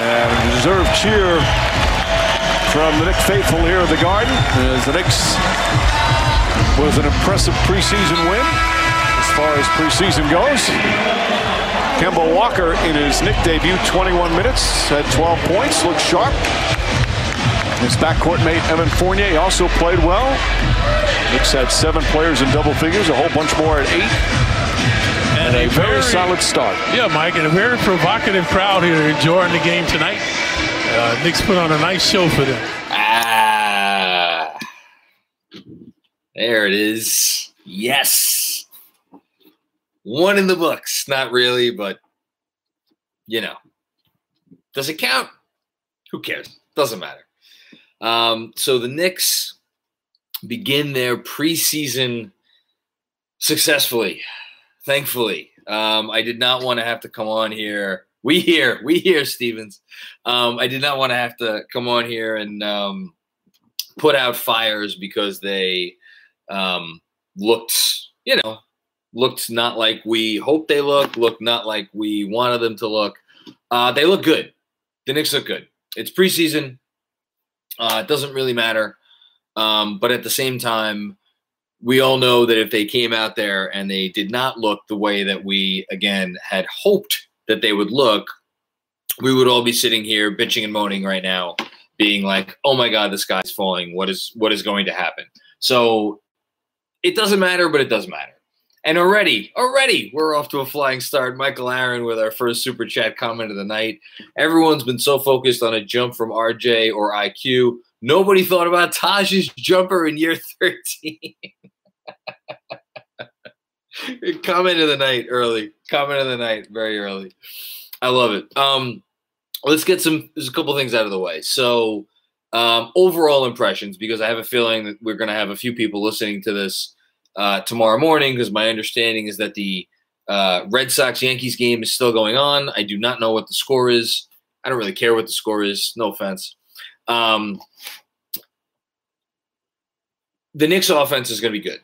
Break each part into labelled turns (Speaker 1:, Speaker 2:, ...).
Speaker 1: And deserved cheer from the Knicks faithful here at the Garden as the Knicks was an impressive preseason win as far as preseason goes. Kemba Walker in his Knick debut, 21 minutes, had 12 points, looked sharp. His backcourt mate Evan Fournier also played well. Knicks had seven players in double figures, a whole bunch more at eight and, a, a very, very, solid start.
Speaker 2: Yeah, Mike, and a very provocative crowd here enjoying the game tonight. Uh, Knicks put on a nice show for them.
Speaker 3: Ah, there it is. Yes, one in the books. Not really, but you know, does it count? Who cares? Doesn't matter. Um, so the Knicks begin their preseason successfully thankfully. Um, I did not want to have to come on here. We here, we here, Stevens. Um, I did not want to have to come on here and um, put out fires because they um, looked, you know, looked not like we hoped they looked, looked not like we wanted them to look. Uh, they look good. The Knicks look good. It's preseason. Uh, it doesn't really matter. Um, but at the same time, we all know that if they came out there and they did not look the way that we again had hoped that they would look, we would all be sitting here bitching and moaning right now, being like, "Oh my God, the sky's falling. What is what is going to happen?" So it doesn't matter, but it does matter. And already, already, we're off to a flying start. Michael Aaron with our first super chat comment of the night. Everyone's been so focused on a jump from RJ or IQ. Nobody thought about Taj's jumper in year 13. Comment of the night early. Comment of the night very early. I love it. Um, let's get some. There's a couple things out of the way. So, um, overall impressions, because I have a feeling that we're going to have a few people listening to this uh, tomorrow morning. Because my understanding is that the uh, Red Sox Yankees game is still going on. I do not know what the score is. I don't really care what the score is. No offense. Um, the Knicks offense is going to be good.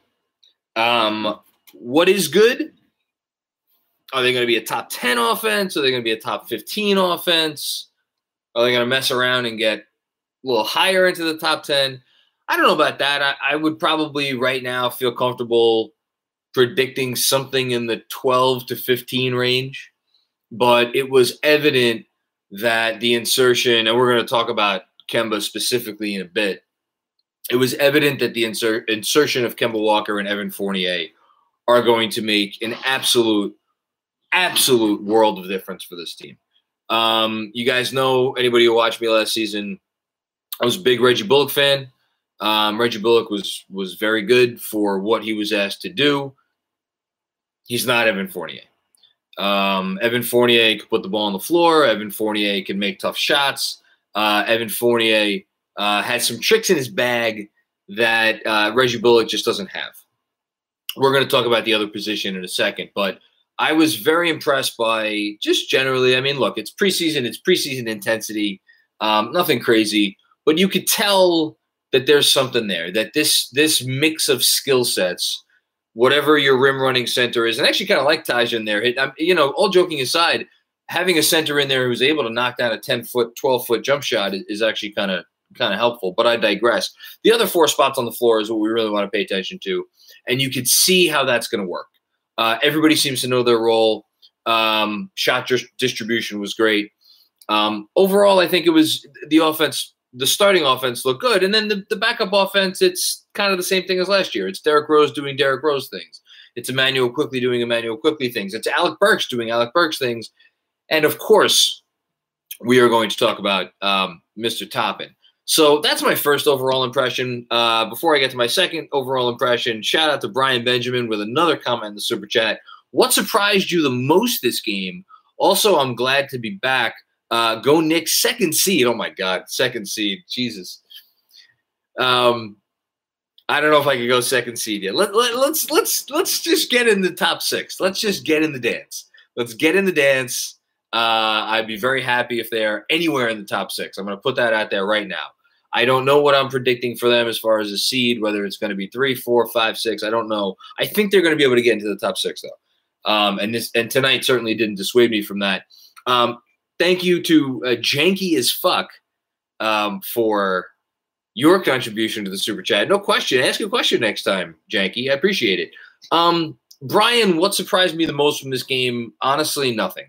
Speaker 3: Um, what is good? Are they going to be a top 10 offense? Are they going to be a top 15 offense? Are they going to mess around and get a little higher into the top 10? I don't know about that. I, I would probably right now feel comfortable predicting something in the 12 to 15 range. But it was evident that the insertion, and we're going to talk about Kemba specifically in a bit, it was evident that the insert, insertion of Kemba Walker and Evan Fournier are going to make an absolute, absolute world of difference for this team. Um, you guys know anybody who watched me last season? I was a big Reggie Bullock fan. Um, Reggie Bullock was was very good for what he was asked to do. He's not Evan Fournier. Um, Evan Fournier could put the ball on the floor. Evan Fournier can make tough shots. Uh, Evan Fournier uh, has some tricks in his bag that uh, Reggie Bullock just doesn't have. We're going to talk about the other position in a second, but I was very impressed by just generally. I mean, look, it's preseason, it's preseason intensity, um, nothing crazy, but you could tell that there's something there. That this this mix of skill sets, whatever your rim running center is, and I actually kind of like Taj in there. It, you know, all joking aside, having a center in there who's able to knock down a 10 foot, 12 foot jump shot is, is actually kind of kind of helpful. But I digress. The other four spots on the floor is what we really want to pay attention to, and you could see how that's going to work. Uh, everybody seems to know their role. Um, shot distribution was great. Um, overall, I think it was the offense. The starting offense looked good, and then the, the backup offense. It's kind of the same thing as last year. It's Derrick Rose doing Derrick Rose things. It's Immanuel Quickley doing Immanuel Quickley things. It's Alec Burks doing Alec Burks things, and of course, we are going to talk about um, Mr. Toppin. So that's my first overall impression. Uh, before I get to my second overall impression, shout out to Brian Benjamin with another comment in the super chat. What surprised you the most this game? Also, I'm glad to be back. Uh, go Knicks, second seed. Oh my God, second seed. Jesus. Um, I don't know if I could go second seed yet. Let, let, let's let's let's just get in the top six. Let's just get in the dance. Let's get in the dance. Uh, I'd be very happy if they're anywhere in the top six. I'm going to put that out there right now. I don't know what I'm predicting for them as far as a seed, whether it's going to be three, four, five, six. I don't know. I think they're going to be able to get into the top six though. Um, and this and tonight certainly didn't dissuade me from that. Um, thank you to uh, Janky as fuck um, for your contribution to the super chat. No question. Ask a question next time, Janky. I appreciate it. Um, Brian, what surprised me the most from this game? Honestly, nothing.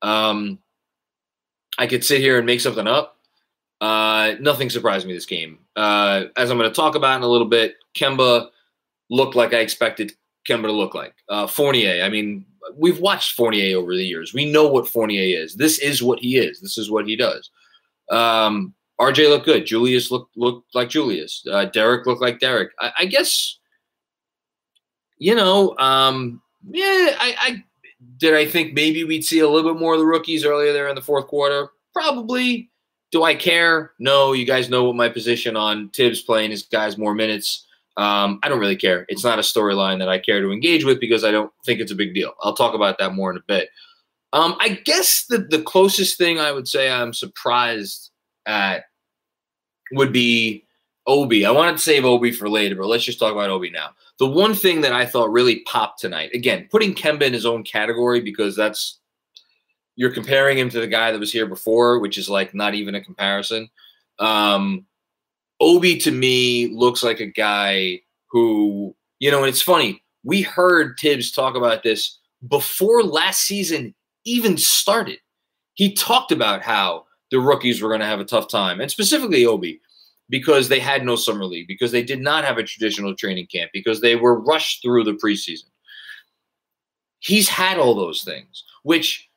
Speaker 3: Um, I could sit here and make something up. Uh, nothing surprised me this game. Uh, as I'm going to talk about in a little bit, Kemba looked like I expected Kemba to look like. Uh, Fournier, I mean, we've watched Fournier over the years. We know what Fournier is. This is what he is. This is what he does. Um, RJ looked good. Julius looked looked like Julius. Uh, Derrick looked like Derrick. I, I guess, you know, um, yeah, I, I did. I think maybe we'd see a little bit more of the rookies earlier there in the fourth quarter. Probably. Do I care? No. You guys know what my position on Thibs playing his guys more minutes. Um, I don't really care. It's not a storyline that I care to engage with because I don't think it's a big deal. I'll talk about that more in a bit. Um, I guess the, the closest thing I would say I'm surprised at would be Obi. I wanted to save Obi for later, but let's just talk about Obi now. The one thing that I thought really popped tonight, again, putting Kemba in his own category because that's you're comparing him to the guy that was here before, which is like not even a comparison. Um, Obi to me looks like a guy who, you know, and it's funny. We heard Thibs talk about this before last season even started. He talked about how the rookies were going to have a tough time, and specifically Obi, because they had no summer league, because they did not have a traditional training camp, because they were rushed through the preseason. He's had all those things, which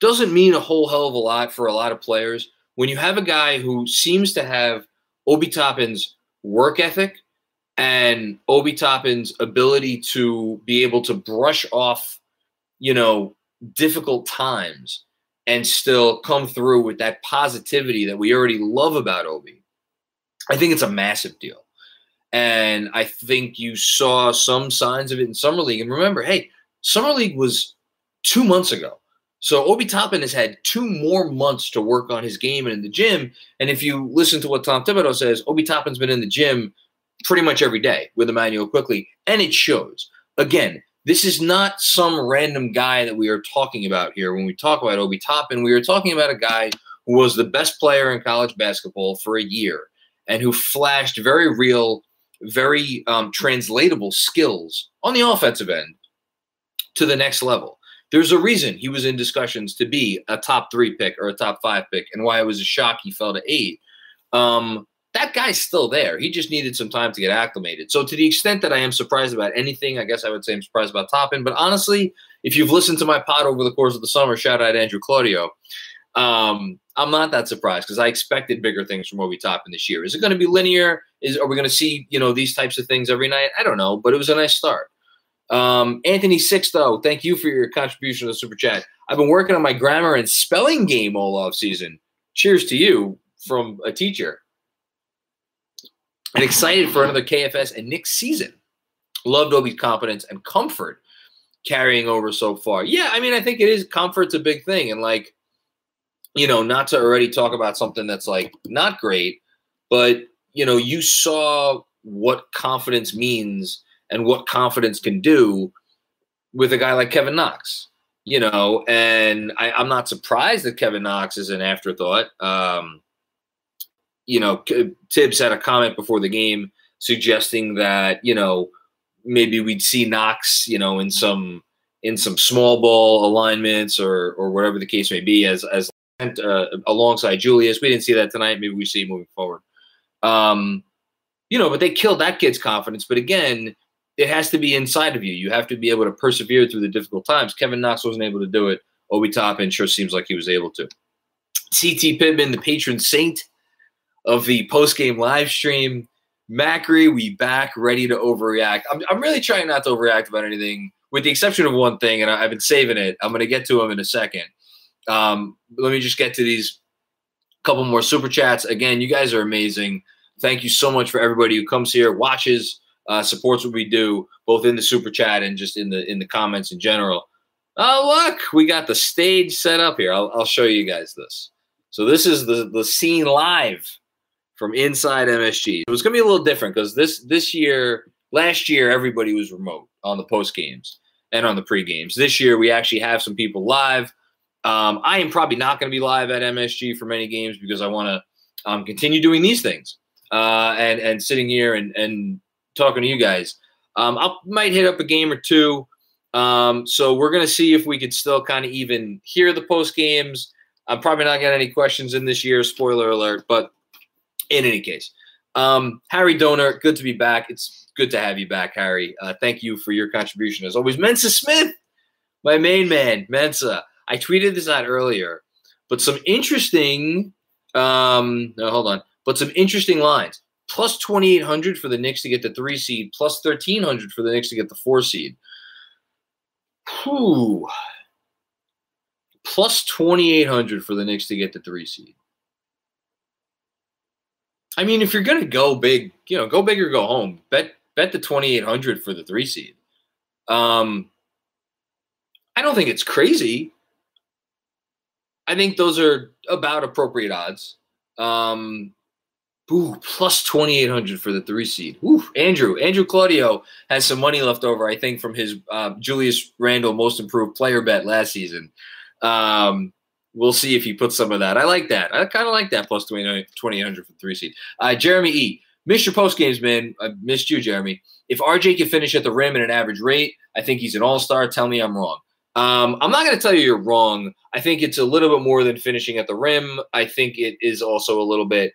Speaker 3: doesn't mean a whole hell of a lot for a lot of players. When you have a guy who seems to have Obi Toppin's work ethic and Obi Toppin's ability to be able to brush off, you know, difficult times and still come through with that positivity that we already love about Obi. I think it's a massive deal. And I think you saw some signs of it in Summer League. And remember, hey, Summer League was two months ago. So Obi Toppin has had two more months to work on his game and in the gym. And if you listen to what Tom Thibodeau says, Obi Toppin's been in the gym pretty much every day with Immanuel Quickley, and it shows. Again, this is not some random guy that we are talking about here. When we talk about Obi Toppin, we are talking about a guy who was the best player in college basketball for a year and who flashed very real, very um, translatable skills on the offensive end to the next level. There's a reason he was in discussions to be a top three pick or a top five pick, and why it was a shock he fell to eight. Um, that guy's still there. He just needed some time to get acclimated. So, to the extent that I am surprised about anything, I guess I would say I'm surprised about Toppin. But honestly, if you've listened to my pod over the course of the summer, shout out Andrew Claudio. Um, I'm not that surprised because I expected bigger things from Obi Toppin this year. Is it going to be linear? Is are we going to see you know these types of things every night? I don't know, but it was a nice start. Um, Anthony Six, though, thank you for your contribution to the super chat. I've been working on my grammar and spelling game all off season. Cheers to you from a teacher. And excited for another KFS and Knicks season. Loved Obi's confidence and comfort carrying over so far. Yeah, I mean, I think it is comfort's a big thing. And like, you know, not to already talk about something that's like not great, but you know, you saw what confidence means and what confidence can do with a guy like Kevin Knox. You know, and I, am not surprised that Kevin Knox is an afterthought. Um, you know, Thibs had a comment before the game suggesting that you know maybe we'd see Knox, you know, in some in some small ball alignments or or whatever the case may be, as as uh, alongside Julius. We didn't see that tonight. Maybe we see moving forward. Um, you know, but they killed that kid's confidence. But again, it has to be inside of you. You have to be able to persevere through the difficult times. Kevin Knox wasn't able to do it. Obi Toppin sure seems like he was able to. CT Pittman, the patron saint of the post game live stream, Macri, we back ready to overreact. I'm, I'm really trying not to overreact about anything, with the exception of one thing, and I, have been saving it. I'm going to get to them in a second. Um, let me just get to these couple more super chats. Again, you guys are amazing. Thank you so much for everybody who comes here, watches, uh, supports what we do, both in the super chat and just in the in the comments in general. Oh, look, we got the stage set up here. I'll, I'll show you guys this. So this is the the scene live from inside MSG. It was going to be a little different because this this year, last year, everybody was remote on the post games and on the pre games. This year, we actually have some people live. Um, I am probably not going to be live at MSG for many games because I want to um, continue doing these things uh, and and sitting here and and talking to you guys. Um, I might hit up a game or two. Um, so we're gonna see if we could still kind of even hear the post games. I'm probably not getting any questions in this year. Spoiler alert, but in any case, um, Harry Donor, good to be back. It's good to have you back, Harry. Uh, thank you for your contribution as always. Mensa Smith, my main man, Mensa. I tweeted this out earlier, but some interesting. Um, no, hold on. But some interesting lines. Plus 2,800 for the Knicks to get the three seed, plus 1,300 for the Knicks to get the four seed. Whew. Plus 2,800 for the Knicks to get the three seed. I mean, if you're gonna go big, you know, go big or go home. Bet bet the twenty eight hundred for the three seed. Um, I don't think it's crazy. I think those are about appropriate odds. Um, ooh, plus twenty eight hundred for the three seed. Ooh, Andrew Andrew Claudio has some money left over, I think, from his uh, Julius Randle Most Improved Player bet last season. Um, we'll see if he puts some of that. I like that. I kind of like that plus 2,800 for three seed. Uh, Jeremy E. Missed your post games, man. I missed you, Jeremy. If RJ can finish at the rim at an average rate, I think he's an all star. Tell me I'm wrong. Um, I'm not going to tell you you're wrong. I think it's a little bit more than finishing at the rim. I think it is also a little bit,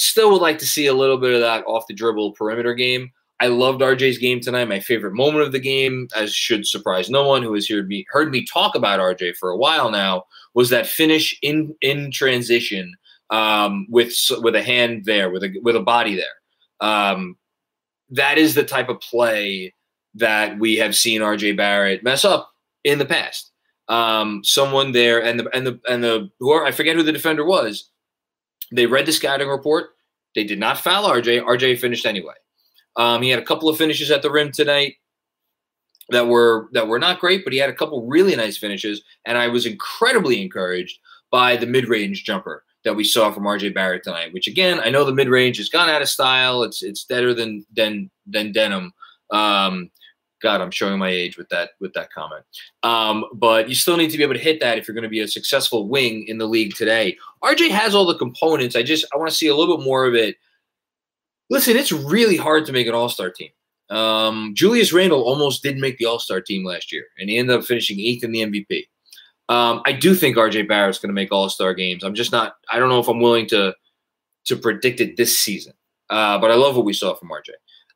Speaker 3: still would like to see a little bit of that off the dribble perimeter game. I loved RJ's game tonight. My favorite moment of the game, as should surprise no one who has heard me heard me talk about RJ for a while now, was that finish in in transition um, with with a hand there, with a with a body there. Um, that is the type of play that we have seen RJ Barrett mess up in the past. Um, someone there, and the and the and the who I forget who the defender was. They read the scouting report. They did not foul RJ. RJ finished anyway. Um, he had a couple of finishes at the rim tonight that were that were not great, but he had a couple really nice finishes, and I was incredibly encouraged by the mid-range jumper that we saw from RJ Barrett tonight. Which again, I know the mid-range has gone out of style. It's it's better than than than denim. Um, God, I'm showing my age with that with that comment. Um, but you still need to be able to hit that if you're going to be a successful wing in the league today. RJ has all the components. I just I want to see a little bit more of it Listen, it's really hard to make an all star team. Um, Julius Randle almost didn't make the all star team last year, and he ended up finishing eighth in the MVP. Um, I do think RJ Barrett's going to make all star games. I'm just not, I don't know if I'm willing to to predict it this season. Uh, but I love what we saw from RJ.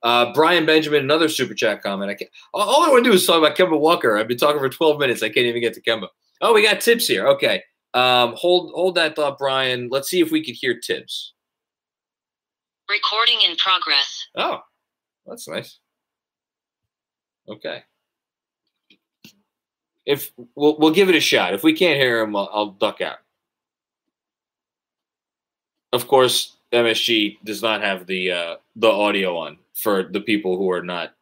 Speaker 3: Uh, Brian Benjamin, another super chat comment. I can't, all I want to do is talk about Kemba Walker. I've been talking for 12 minutes. I can't even get to Kemba. Oh, we got Thibs here. Okay. Um, hold hold that thought, Brian. Let's see if we could hear Thibs.
Speaker 4: Recording in progress.
Speaker 3: Oh, that's nice. Okay. If we'll we'll give it a shot. If we can't hear him, I'll, I'll duck out. Of course, MSG does not have the uh, the audio on for the people who are not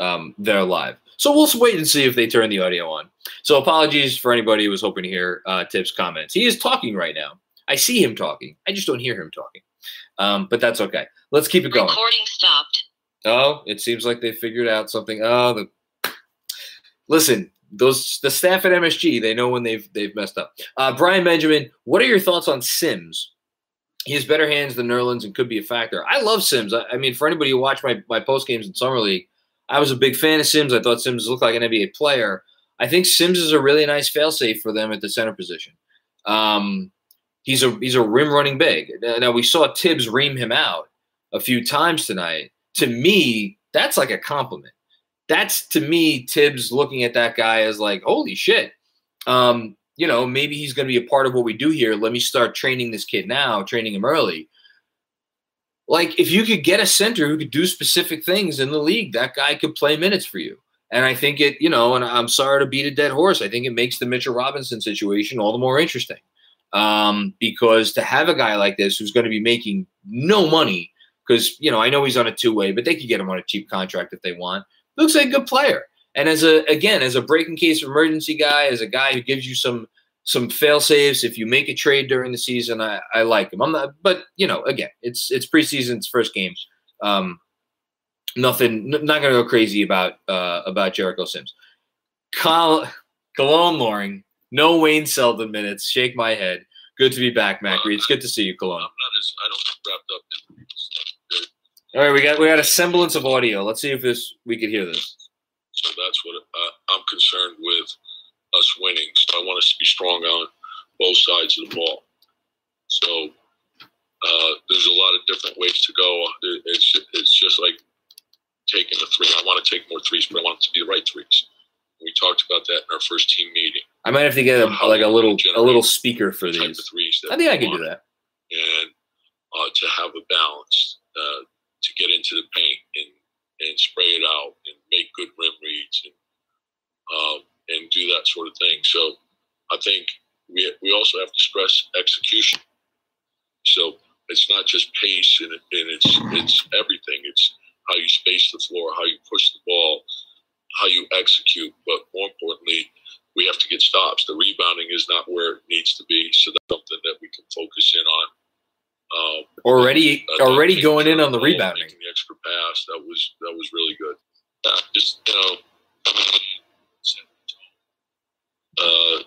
Speaker 3: um, they're live. So we'll wait and see if they turn the audio on. So apologies for anybody who was hoping to hear uh, Thibs comments. He is talking right now. I see him talking. I just don't hear him talking. Um, but that's okay. Let's keep it going.
Speaker 4: Recording stopped.
Speaker 3: Oh, it seems like they figured out something. Oh, the listen, those the staff at MSG, they know when they've they've messed up. Uh, Brian Benjamin, what are your thoughts on Sims? He has better hands than Nerlens and could be a factor. I love Sims. I, I mean, for anybody who watched my my post games in summer league, I was a big fan of Sims. I thought Sims looked like an NBA player. I think Sims is a really nice failsafe for them at the center position. Um, he's a he's a rim running big. Now we saw Thibs ream him out a few times tonight. To me, that's like a compliment. That's to me Thibs looking at that guy as like, holy shit. Um, you know, maybe he's going to be a part of what we do here. Let me start training this kid now, training him early. Like, if you could get a center who could do specific things in the league, that guy could play minutes for you. And I think it, you know, and I'm sorry to beat a dead horse. I think it makes the Mitchell Robinson situation all the more interesting. Um, because to have a guy like this who's going to be making no money, because, you know, I know he's on a two way, but they could get him on a cheap contract if they want. Looks like a good player. And as a, again, as a breaking case emergency guy, as a guy who gives you some, some fail saves if you make a trade during the season. I, I like him. I'm not, but you know, again, it's it's preseason's first game. Um, nothing, n- not gonna go crazy about uh, about Jericho Sims. Col- Cologne Loring, no Wayne Selden minutes. Shake my head. Good to be back, Macri. It's good to see you, Cologne.
Speaker 5: I'm not as I don't wrapped up in stuff.
Speaker 3: All right, we got we got a semblance of audio. Let's see if this we could hear this.
Speaker 5: So that's what uh, I'm concerned with us winning. So I want us to be strong on both sides of the ball. So uh, there's a lot of different ways to go. It's it's just like taking a three. I want to take more threes, but I want it to be the right threes. We talked about that in our first team meeting.
Speaker 3: I might have to get a, like a little a little speaker for
Speaker 5: the
Speaker 3: these.
Speaker 5: threes
Speaker 3: I think I can do that.
Speaker 5: and uh, to have a balance, uh, to get into the paint and, and spray it out and make good rim reads and um, and do that sort of thing. So I think we we also have to stress execution. So it's not just pace and, it, and it's it's everything. It's how you space the floor, how you push the ball, how you execute, but more importantly, we have to get stops. The rebounding is not where it needs to be, so that's something that we can focus in on. Um,
Speaker 3: Already
Speaker 5: I
Speaker 3: already going in on the rebounding.
Speaker 5: making the extra pass, that was that was really good. Uh, just you know, uh,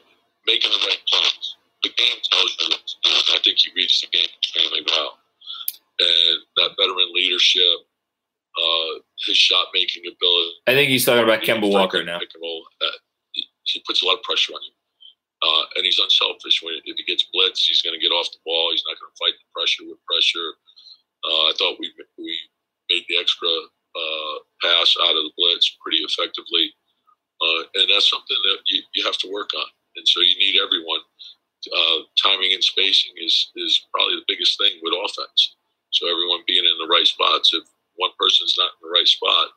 Speaker 5: making the right plays. The game tells you what to do. and I think he reads the game extremely well, and that veteran leadership, uh, his shot making ability.
Speaker 3: I think he's talking about Kemba Walker now.
Speaker 5: Roll, uh, he puts a lot of pressure on you. Uh, and he's unselfish. When if he gets blitzed, he's going to get off the ball. He's not going to fight the pressure with pressure. Uh, I thought we we made the extra uh, pass out of the blitz pretty effectively, uh, and that's something that you, you have to work on. And so you need everyone. Uh, timing and spacing is is probably the biggest thing with offense. So everyone being in the right spots. If one person's not in the right spot,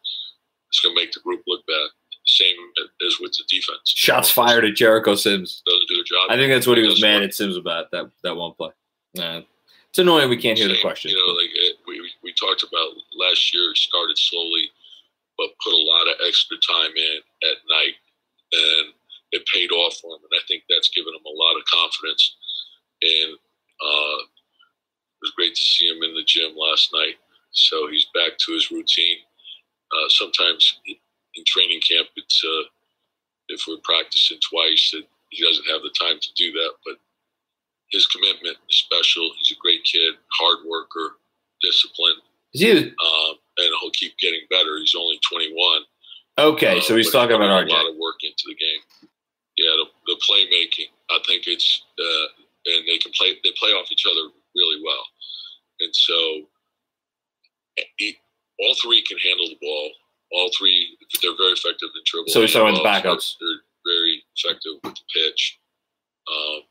Speaker 5: it's going to make the group look bad. Same as with the defense.
Speaker 3: Shots fired at Jericho Sims.
Speaker 5: Doesn't do the job.
Speaker 3: I think that's what he was mad at Sims about that that one play. Uh, it's annoying we can't hear the question.
Speaker 5: You know, like it, we we- we talked about last year. Started slowly, but put a lot of extra time in at night, and it paid off for him. And I think that's given him a lot of confidence. And uh, it was great to see him in the gym last night. So he's back to his routine. Uh, sometimes in training camp, it's uh, if we're practicing twice, that he doesn't have the time to do that, but his commitment is special. He's a great kid, hard worker, disciplined,
Speaker 3: Is he the-
Speaker 5: um, and he'll keep getting better. He's only 21.
Speaker 3: okay,
Speaker 5: uh,
Speaker 3: so he's talking about
Speaker 5: a lot of work into the game. Yeah, the, the playmaking. I think it's uh, and they can play. They play off each other really well, and so e- all three can handle the ball. All three, they're very effective in dribble.
Speaker 3: So he's talking
Speaker 5: and
Speaker 3: about the backups.
Speaker 5: They're, they're very effective with the pitch. Um,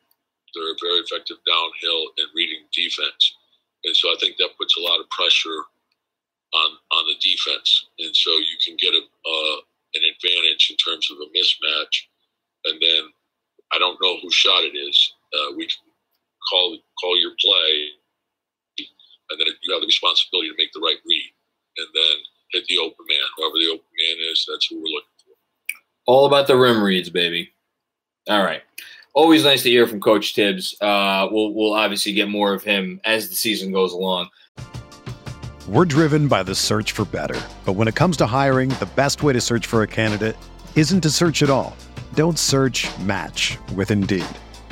Speaker 5: they're very effective downhill and reading defense, and so I think that puts a lot of pressure on on the defense, and so you can get a uh, an advantage in terms of a mismatch. And then I don't know whose shot it is. Uh, we can call call your play, and then you have the responsibility to make the right read, and then hit the open man, whoever the open man is, that's what we're looking for.
Speaker 3: All about the rim reads, baby. All right. Always nice to hear from Coach Thibs. Uh, we'll we'll obviously get more of him as the season goes along.
Speaker 6: We're driven by the search for better, but when it comes to hiring, the best way to search for a candidate isn't to search at all. Don't search. Match with Indeed.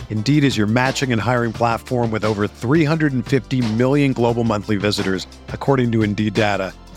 Speaker 6: Indeed is your matching and hiring platform with over 350 million global monthly visitors, according to Indeed data,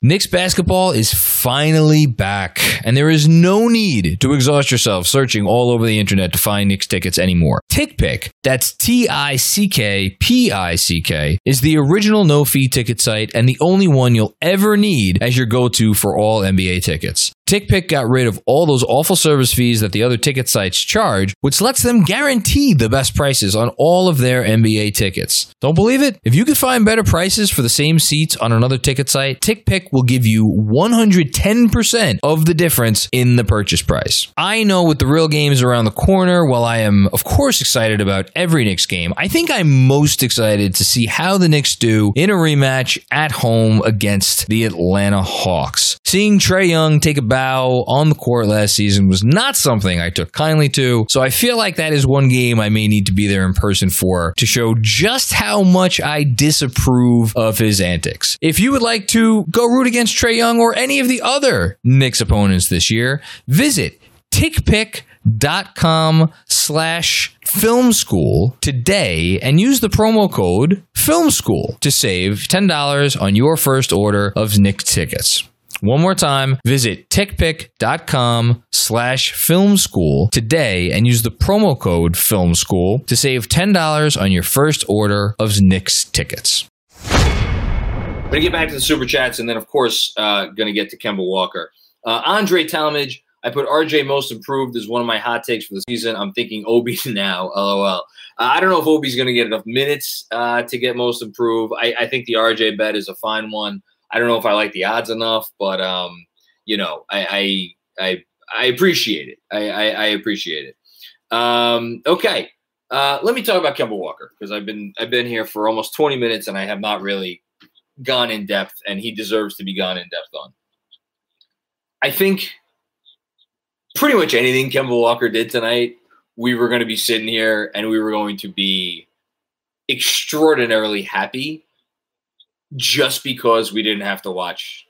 Speaker 7: Knicks basketball is finally back, and there is no need to exhaust yourself searching all over the internet to find Knicks tickets anymore. TickPick, that's T I C K P I C K, is the original no fee ticket site and the only one you'll ever need as your go to for all NBA tickets. TickPick got rid of all those awful service fees that the other ticket sites charge, which lets them guarantee the best prices on all of their NBA tickets. Don't believe it? If you could find better prices for the same seats on another ticket site, TickPick will give you 110% of the difference in the purchase price. I know with the real games around the corner, while I am, of course, excited about every Knicks game, I think I'm most excited to see how the Knicks do in a rematch at home against the Atlanta Hawks. Seeing Trae Young take a bow on the court last season was not something I took kindly to, so I feel like that is one game I may need to be there in person for to show just how much I disapprove of his antics. If you would like to go root against Trae Young or any of the other Knicks opponents this year, visit tickpick.com slash film school today and use the promo code film school to save $10 on your first order of Knicks tickets. One more time, visit tickpick.com slash film school today and use the promo code film school to save $10 on your first order of Knicks tickets.
Speaker 3: I'm going to get back to the super chats and then, of course, uh, going to get to Kemba Walker. Uh, Andre Talmadge, I put RJ most improved as one of my hot takes for the season. I'm thinking Obi now, lol. Uh, I don't know if Obi's going to get enough minutes uh, to get most improved. I, I think the RJ bet is a fine one. I don't know if I like the odds enough, but um, you know, I I I, I appreciate it. I, I, I appreciate it. Um, okay, uh, let me talk about Kemba Walker because I've been I've been here for almost 20 minutes and I have not really gone in depth, and he deserves to be gone in depth on. I think pretty much anything Kemba Walker did tonight, we were going to be sitting here and we were going to be extraordinarily happy just because we didn't have to watch.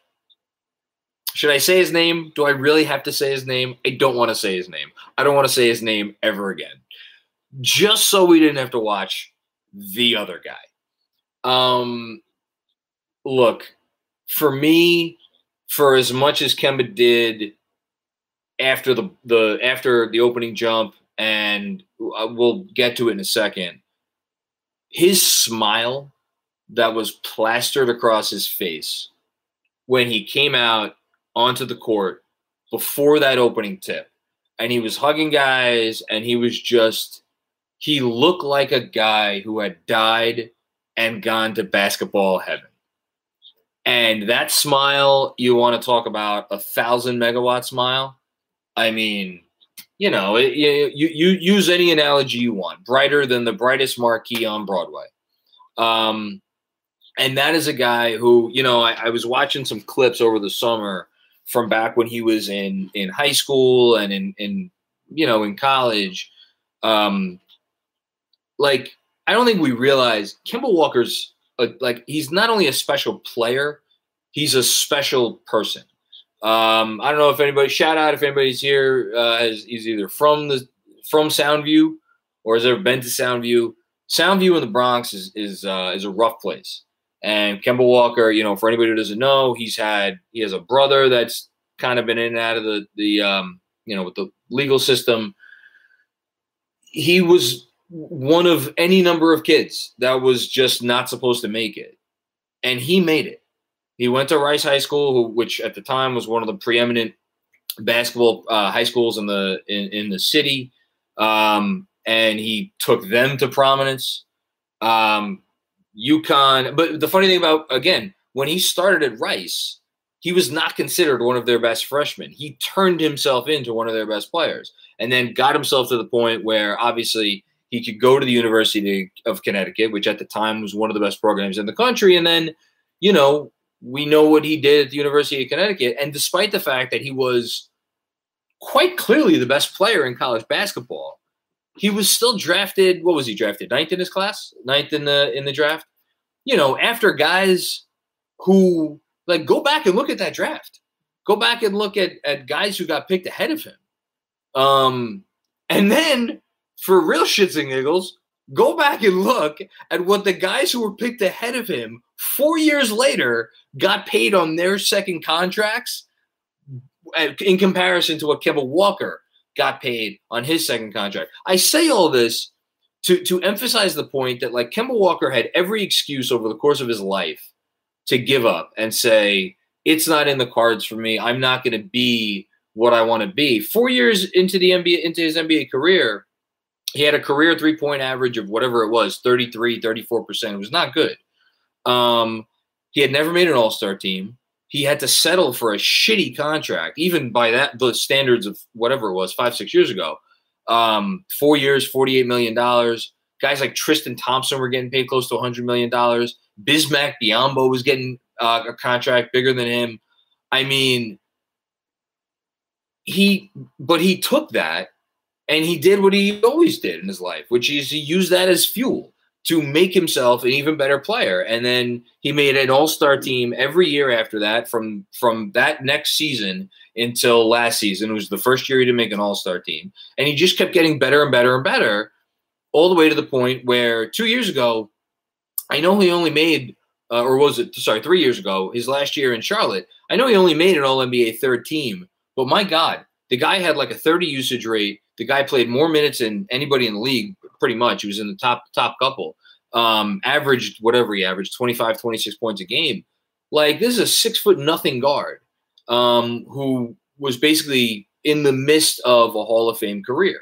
Speaker 3: Should I say his name? Do I really have to say his name? I don't want to say his name. I don't want to say his name ever again. Just so we didn't have to watch the other guy. Um look, for me, for as much as Kemba did after the the after the opening jump, and we'll get to it in a second. his smile that was plastered across his face when he came out onto the court before that opening tip. And he was hugging guys and he was just he looked like a guy who had died and gone to basketball heaven. And that smile you want to talk about a thousand megawatt smile? I mean you know it, you, you, use any analogy you want brighter than the brightest marquee on broadway. Um, and that is a guy who you know I, I was watching some clips over the summer from back when he was in in high school and in in you know in college. Um like i don't think we realize Kemba Walker's a, like he's not only a special player he's a special person. Um i don't know if anybody shout out if anybody's here uh is, is either from the from soundview or has ever been to soundview. Soundview in the bronx is is uh is a rough place and Kemba Walker, you know, for anybody who doesn't know, he's had he has a brother that's kind of been in and out of the the um, you know with the legal system. He was one of any number of kids that was just not supposed to make it, and he made it. He went to Rice High School, which at the time was one of the preeminent basketball uh, high schools in the in, in the city, um, and he took them to prominence. Um, UConn. But the funny thing about again, when he started at Rice, he was not considered one of their best freshmen. He turned himself into one of their best players, and then got himself to the point where obviously he could go to the University of Connecticut, which at the time was one of the best programs in the country, and then you know we know what he did at the University of Connecticut, and despite the fact that he was quite clearly the best player in college basketball he was still drafted. What was he drafted? Ninth in his class, ninth in the in the draft. You know, after guys who like go back and look at that draft. Go back and look at at guys who got picked ahead of him. Um, and then for real shits and giggles, go back and look at what the guys who were picked ahead of him four years later got paid on their second contracts uh, in comparison to what Kemba Walker got paid on his second contract. I say all this to to emphasize the point that like Kemba Walker had every excuse over the course of his life to give up and say it's not in the cards for me. I'm not going to be what I want to be. 4 years into the NBA into his NBA career, he had a career three-point average of whatever it was, 33, 34%. It was not good. Um, he had never made an all-star team he had to settle for a shitty contract, even by that the standards of whatever it was five six years ago. Um, four years, forty eight million dollars. Guys like Tristan Thompson were getting paid close to hundred million dollars. Bismack Biyombo was getting uh, a contract bigger than him. I mean, he but he took that and he did what he always did in his life, which is he used that as fuel to make himself an even better player. And then he made an all-star team every year after that from from that next season until last season. It was the first year he didn't make an all-star team. And he just kept getting better and better and better all the way to the point where 2 years ago I know he only made uh, or was it sorry, 3 years ago, his last year in Charlotte. I know he only made an all-NBA third team, but my god, the guy had like a 30 usage rate. The guy played more minutes than anybody in the league pretty much. He was in the top top couple. Um, averaged whatever he averaged 25, 26 points a game. Like this is a six foot nothing guard um, who was basically in the midst of a Hall of Fame career,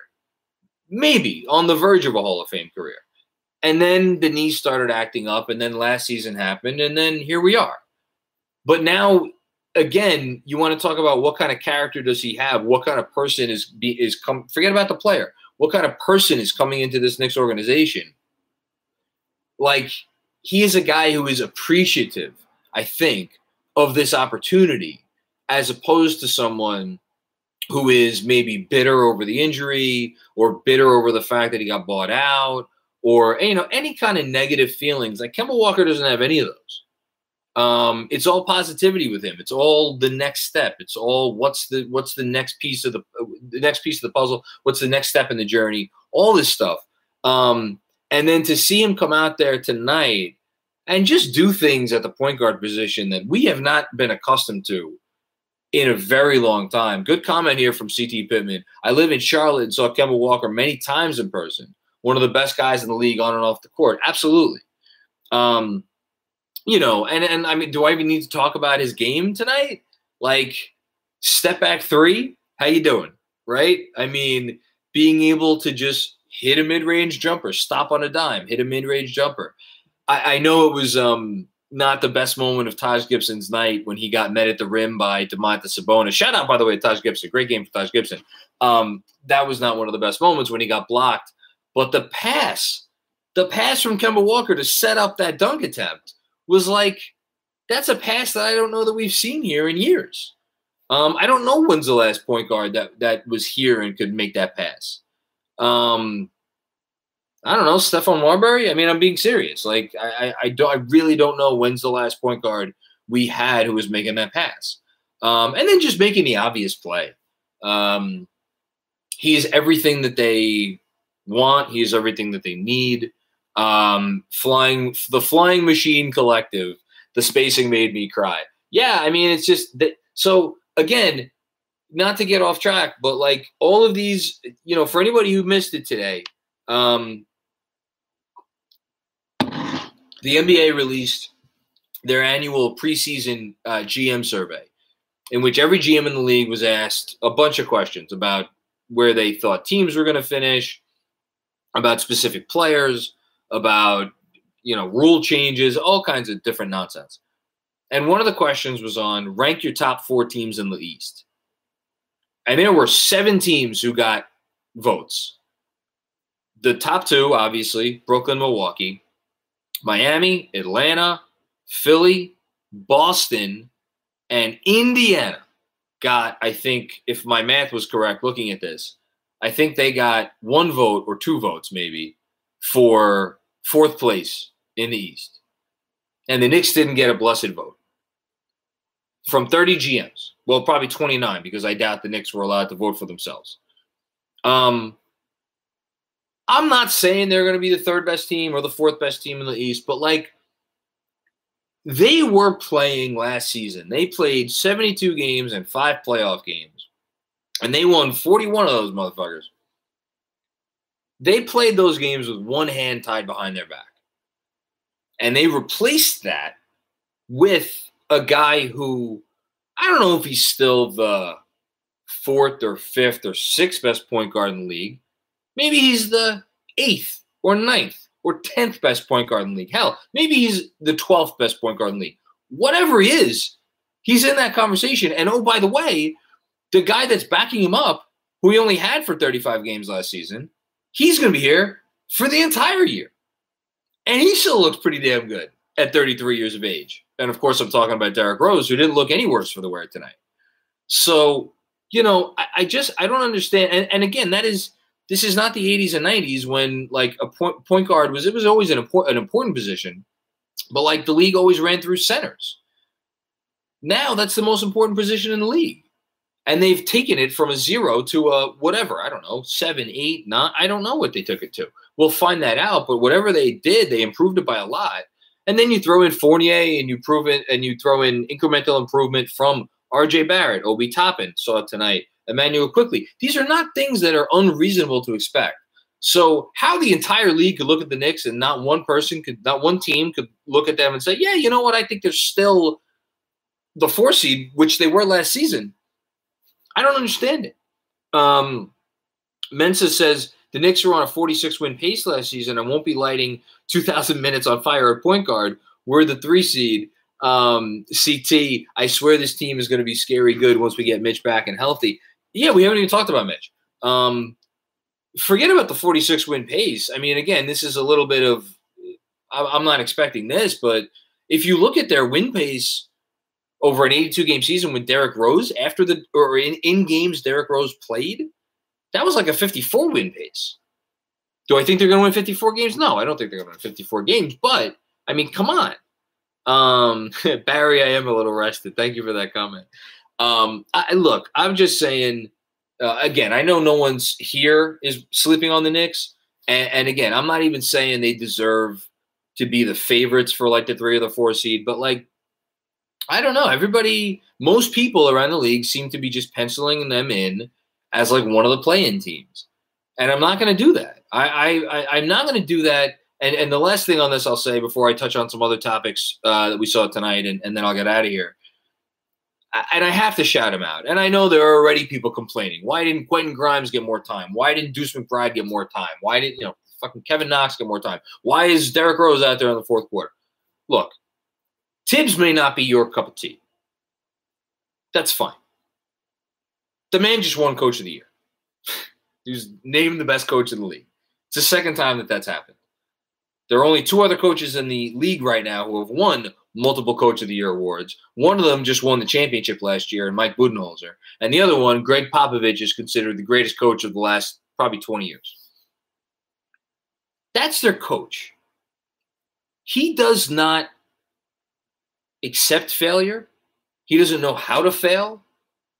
Speaker 3: maybe on the verge of a Hall of Fame career. And then the knees started acting up, and then last season happened, and then here we are. But now, again, you want to talk about what kind of character does he have? What kind of person is be is come? Forget about the player what kind of person is coming into this Knicks organization. Like, he is a guy who is appreciative, I think, of this opportunity, as opposed to someone who is maybe bitter over the injury or bitter over the fact that he got bought out or you know any kind of negative feelings. Like Kemba Walker doesn't have any of those. Um, it's all positivity with him. It's all the next step. It's all what's the what's the next piece of the the next piece of the puzzle. What's the next step in the journey? All this stuff. Um, and then to see him come out there tonight and just do things at the point guard position that we have not been accustomed to in a very long time. Good comment here from CT Pittman. I live in Charlotte and saw Kemba Walker many times in person. one of the best guys in the league on and off the court. Absolutely. Um, you know, and and I mean, do I even need to talk about his game tonight? Like, step back three, how you doing? Right? I mean, being able to just hit a mid-range jumper, stop on a dime, hit a mid-range jumper. I, I know it was um not the best moment of Taj Gibson's night when he got met at the rim by Domantas Sabonis. Shout out, by the way, to Taj Gibson. Great game for Taj Gibson. Um, that was not one of the best moments when he got blocked. But the pass, the pass from Kemba Walker to set up that dunk attempt was like, that's a pass that I don't know that we've seen here in years. Um, I don't know when's the last point guard that that was here and could make that pass. Um, I don't know, Stephon Marbury. I mean, I'm being serious. Like, I, I, I, don't, I really don't know when's the last point guard we had who was making that pass. Um, and then just making the obvious play. Um, he is everything that they want. He is everything that they need. Um, flying, the Flying Machine Collective. The spacing made me cry. Yeah, I mean, it's just that. So again, not to get off track, but like all of these, you know, for anybody who missed it today, um, the NBA released their annual preseason uh, GM survey, in which every GM in the league was asked a bunch of questions about where they thought teams were going to finish, about specific players, about you know rule changes, all kinds of different nonsense. And one of the questions was on rank your top four teams in the East. And there were seven teams who got votes. The top two, obviously, Brooklyn, Milwaukee. Miami, Atlanta, Philly, Boston, and Indiana got, I think, if my math was correct looking at this, I think they got one vote or two votes maybe for fourth place in the East. And the Knicks didn't get a blessed vote. From 30 GMs, well, probably 29 because I doubt the Knicks were allowed to vote for themselves. Um, I'm not saying they're going to be the third best team or the fourth best team in the East, but like they were playing last season. They played 72 games and five playoff games, and they won 41 of those motherfuckers. They played those games with one hand tied behind their back. And they replaced that with a guy who I don't know if he's still the fourth or fifth or sixth best point guard in the league. Maybe he's the eighth or ninth or tenth best point guard in the league. Hell, maybe he's the twelfth best point guard in the league. Whatever he is, he's in that conversation. And oh, by the way, the guy that's backing him up, who he only had for 35 games last season, he's going to be here for the entire year. And he still looks pretty damn good at 33 years of age. And of course, I'm talking about Derrick Rose, who didn't look any worse for the wear tonight. So, you know, I, I just I don't understand. And, and again, that is this is not the 80s and 90s when like a point, point guard was it was always an important an important position, but like the league always ran through centers. Now that's the most important position in the league. And they've taken it from a zero to a whatever, I don't know, seven, eight, nine. I don't know what they took it to. We'll find that out. But whatever they did, they improved it by a lot. And then you throw in Fournier and you prove it and you throw in incremental improvement from RJ Barrett, Obi Toppin, saw it tonight. Immanuel Quickley. These are not things that are unreasonable to expect. So how the entire league could look at the Knicks and not one person could, not one team could look at them and say, yeah, you know what? I think they're still the four seed, which they were last season. I don't understand it. Um, Mensa says the Knicks were on a 46 win pace last season and won't be lighting 2,000 minutes on fire at point guard. We're the three seed. Um, CT, I swear this team is going to be scary good once we get Mitch back and healthy. Yeah, we haven't even talked about Mitch. Um, forget about the 46 win pace. I mean, again, this is a little bit of, I'm not expecting this, but if you look at their win pace over an 82 game season with Derrick Rose after the, or in, in games Derrick Rose played, that was like a 54 win pace. Do I think they're going to win 54 games? No, I don't think they're going to win 54 games, but I mean, come on. Um, Barry, I am a little rested. Thank you for that comment. Um, I, look, I'm just saying. Uh, again, I know no one's here is sleeping on the Knicks, and, and again, I'm not even saying they deserve to be the favorites for like the three or the four seed, but like I don't know. Everybody, most people around the league seem to be just penciling them in as like one of the play-in teams, and I'm not going to do that. I, I, am not going to do that. And and the last thing on this I'll say before I touch on some other topics uh, that we saw tonight, and, and then I'll get out of here. I, and I have to shout him out. And I know there are already people complaining. Why didn't Quentin Grimes get more time? Why didn't Deuce McBride get more time? Why didn't you know fucking Kevin Knox get more time? Why is Derrick Rose out there in the fourth quarter? Look, Thibs may not be your cup of tea. That's fine. The man just won Coach of the Year. he was named the best coach in the league. It's the second time that that's happened. There are only two other coaches in the league right now who have won multiple Coach of the Year awards. One of them just won the championship last year, and Mike Budenholzer. And the other one, Gregg Popovich, is considered the greatest coach of the last probably 20 years. That's their coach. He does not accept failure. He doesn't know how to fail.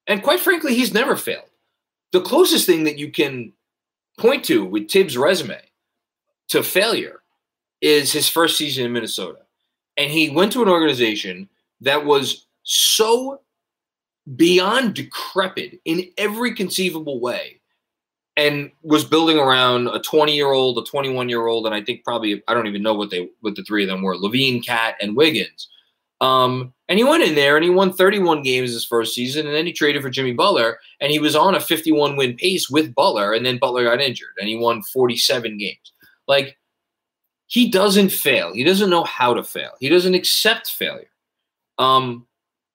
Speaker 3: And quite frankly, he's never failed. The closest thing that you can point to with Thibs' resume to failure is his first season in Minnesota. And he went to an organization that was so beyond decrepit in every conceivable way and was building around a 20 year old, a 21 year old, and I think probably I don't even know what they what the three of them were, LaVine, Cat, and Wiggins. Um, and he went in there and he won 31 games his first season, and then he traded for Jimmy Butler, and he was on a 51 win pace with Butler, and then Butler got injured, and he won 47 games. Like he doesn't fail. He doesn't know how to fail. He doesn't accept failure. Um,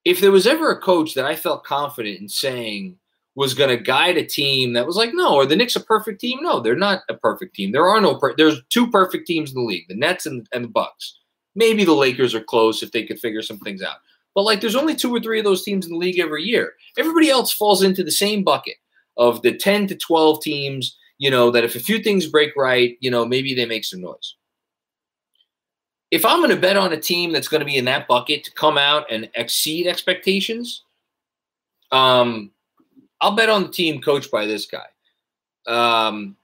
Speaker 3: if there was ever a coach that I felt confident in saying was going to guide a team that was like, no, are the Knicks a perfect team? No, they're not a perfect team. There are no. Per- there's two perfect teams in the league: the Nets and, and the Bucks. Maybe the Lakers are close if they could figure some things out. But like, there's only two or three of those teams in the league every year. Everybody else falls into the same bucket of the 10 to 12 teams. You know that if a few things break right, you know maybe they make some noise if I'm going to bet on a team that's going to be in that bucket to come out and exceed expectations, um, I'll bet on the team coached by this guy. Um,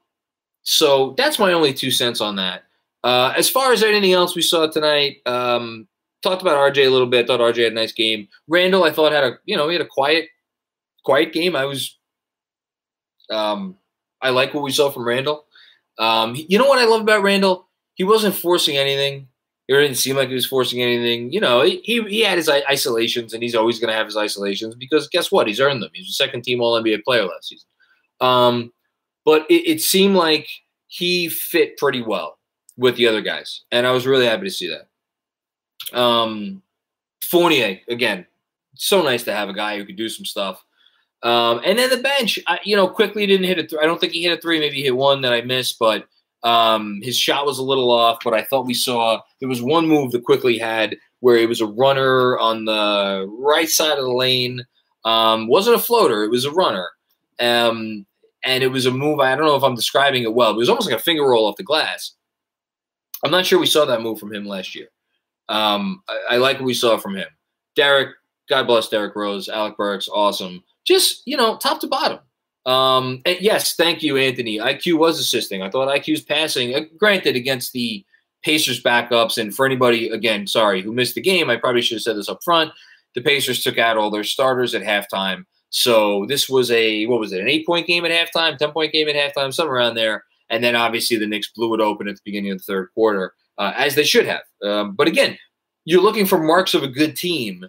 Speaker 3: so that's my only two cents on that. Uh, as far as anything else we saw tonight, um, talked about RJ a little bit. Thought RJ had a nice game. Randle, I thought had a you know he had a quiet, quiet game. I was, um, I like what we saw from Randle. Um, you know what I love about Randle? He wasn't forcing anything. It didn't seem like he was forcing anything. You know, he, he had his isolations, and he's always going to have his isolations because guess what? He's earned them. He's a second team All NBA player last season. Um, but it, it seemed like he fit pretty well with the other guys, and I was really happy to see that. Um, Fournier again, so nice to have a guy who could do some stuff. Um, and then the bench, I, you know, Quickley didn't hit a three. I don't think he hit a three. Maybe he hit one that I missed, but um, his shot was a little off, but I thought we saw there was one move that Quickley had where it was a runner on the right side of the lane. Um, wasn't a floater, it was a runner. Um, and it was a move. I don't know if I'm describing it well, but it was almost like a finger roll off the glass. I'm not sure we saw that move from him last year. Um, I, I, like what we saw from him. Derrick, God bless Derrick Rose, Alec Burks, awesome. Just, you know, top to bottom. Um, yes, thank you, Anthony. IQ was assisting. I thought IQ's passing, uh, granted, against the Pacers backups. And for anybody, again, sorry, who missed the game, I probably should have said this up front. The Pacers took out all their starters at halftime. So this was a, what was it, an eight point game at halftime, 10 point game at halftime, somewhere around there. And then obviously the Knicks blew it open at the beginning of the third quarter, uh, as they should have. Um, but again, you're looking for marks of a good team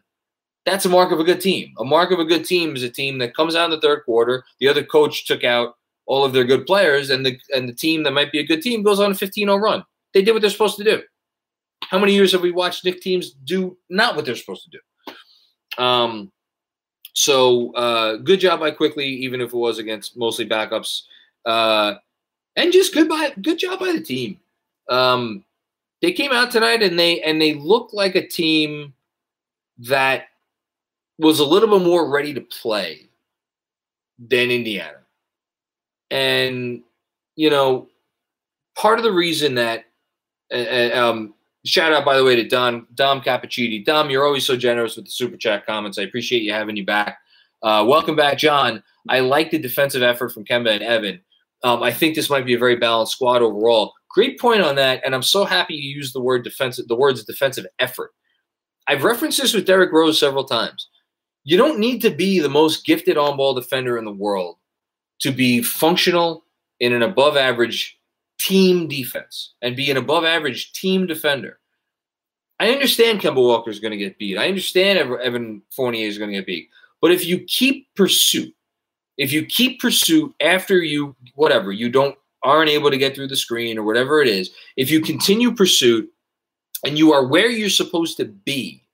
Speaker 3: that's a mark of a good team. A mark of a good team is a team that comes out in the third quarter. The other coach took out all of their good players, and the and the team that might be a good team goes on a 15-0 run. They did what they're supposed to do. How many years have we watched Knick teams do not what they're supposed to do? Um, so uh, good job by Quickley, even if it was against mostly backups, uh, and just good by good job by the team. Um, they came out tonight and they and they looked like a team that was a little bit more ready to play than Indiana. And, you know, part of the reason that, uh, um, shout out, by the way, to Don, Dom Cappuccini. Dom, you're always so generous with the super chat comments. I appreciate you having you back. Uh, welcome back, John. I like the defensive effort from Kemba and Evan. Um, I think this might be a very balanced squad overall. Great point on that, and I'm so happy you used the word defensive, the words defensive effort. I've referenced this with Derrick Rose several times you don't need to be the most gifted on ball defender in the world to be functional in an above average team defense and be an above average team defender. I understand Kemba Walker is going to get beat. I understand Evan Fournier is going to get beat. But if you keep pursuit, if you keep pursuit after you whatever you don't aren't able to get through the screen or whatever it is, if you continue pursuit and you are where you're supposed to be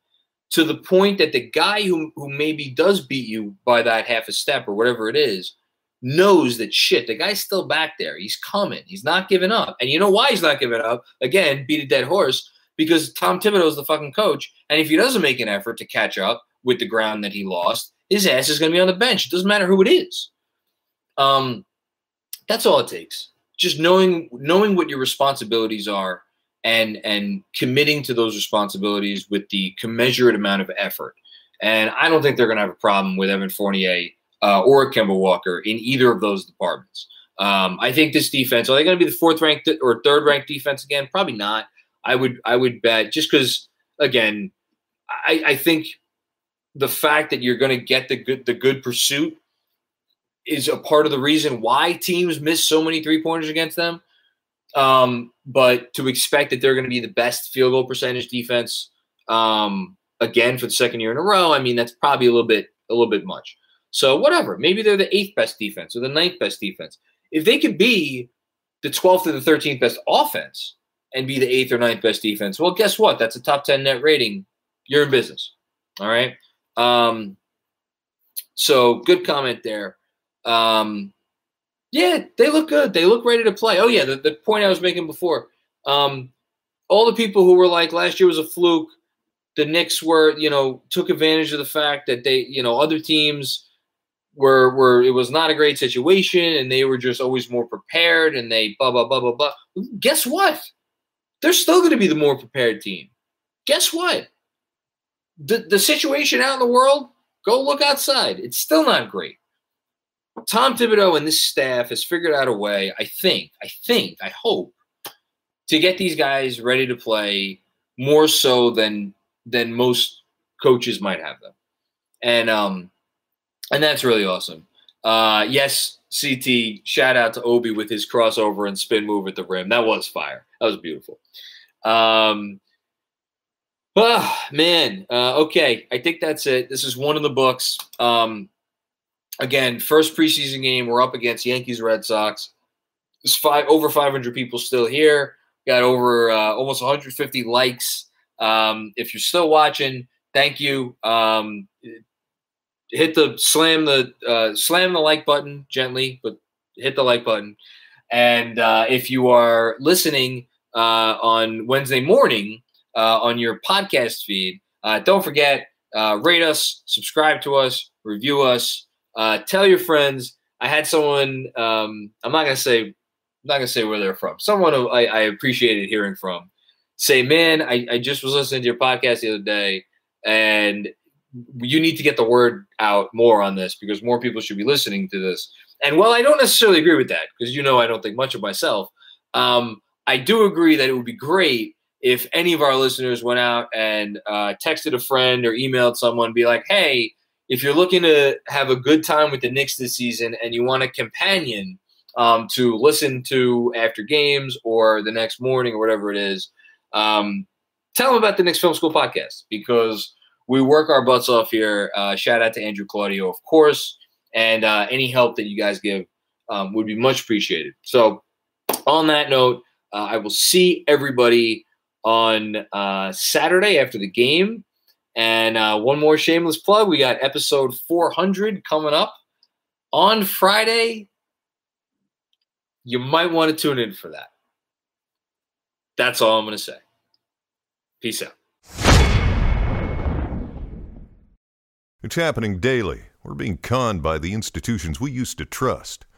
Speaker 3: to the point that the guy who, who maybe does beat you by that half a step or whatever it is knows that shit, the guy's still back there. He's coming. He's not giving up. And you know why he's not giving up? Again, beat a dead horse because Tom Thibodeau is the fucking coach. And if he doesn't make an effort to catch up with the ground that he lost, his ass is going to be on the bench. It doesn't matter who it is. Um, that's all it takes. Just knowing knowing what your responsibilities are and and committing to those responsibilities with the commensurate amount of effort. And I don't think they're going to have a problem with Evan Fournier uh, or Kemba Walker in either of those departments. Um, I think this defense are they going to be the fourth ranked or third ranked defense again? Probably not. I would I would bet just because again, I, I think the fact that you're going to get the good the good pursuit is a part of the reason why teams miss so many three pointers against them. Um, but to expect that they're going to be the best field goal percentage defense um, again for the second year in a row, I mean that's probably a little bit a little bit much. So whatever, maybe they're the eighth best defense or the ninth best defense. If they could be the 12th or the 13th best offense and be the eighth or ninth best defense, well, guess what? That's a top 10 net rating. You're in business. All right. Um, so good comment there. Um, yeah, they look good. They look ready to play. Oh yeah, the, the point I was making before. Um, all the people who were like last year was a fluke. The Knicks were, you know, took advantage of the fact that they, you know, other teams were were it was not a great situation and they were just always more prepared and they blah blah blah blah blah. Guess what? They're still going to be the more prepared team. Guess what? The the situation out in the world, go look outside. It's still not great. Tom Thibodeau and this staff has figured out a way, I think, I think, I hope, to get these guys ready to play more so than than most coaches might have them. And um and that's really awesome. Uh yes, CT, shout out to Obi with his crossover and spin move at the rim. That was fire. That was beautiful. Um Oh man. Uh, okay. I think that's it. This is one of the books. Um again, first preseason game, we're up against Yankees Red Sox. There's five over 500 people still here. Got over uh, almost 150 likes. Um, if you're still watching, thank you. Um, hit the slam the uh, slam the like button gently, but hit the like button. And uh, if you are listening uh, on Wednesday morning uh, on your podcast feed, uh, don't forget rate us, subscribe to us, review us. Uh, tell your friends. I had someone. Um, I'm not gonna say. I'm not gonna say where they're from. Someone I, I appreciated hearing from. Say, man, I, I just was listening to your podcast the other day, and you need to get the word out more on this because more people should be listening to this. And while I don't necessarily agree with that, because you know I don't think much of myself, um, I do agree that it would be great if any of our listeners went out and uh, texted a friend or emailed someone, be like, "Hey, if you're looking to have a good time with the Knicks this season and you want a companion um, to listen to after games or the next morning or whatever it is, um, tell them about the Knicks Film School podcast because we work our butts off here. Uh, shout out to Andrew Claudio, of course, and uh, any help that you guys give um, would be much appreciated. So, on that note, uh, I will see everybody on uh, Saturday after the game. And uh, one more shameless plug we got episode 400 coming up on Friday. You might want to tune in for that. That's all I'm going to say. Peace out.
Speaker 8: It's happening daily. We're being conned by the institutions we used to trust.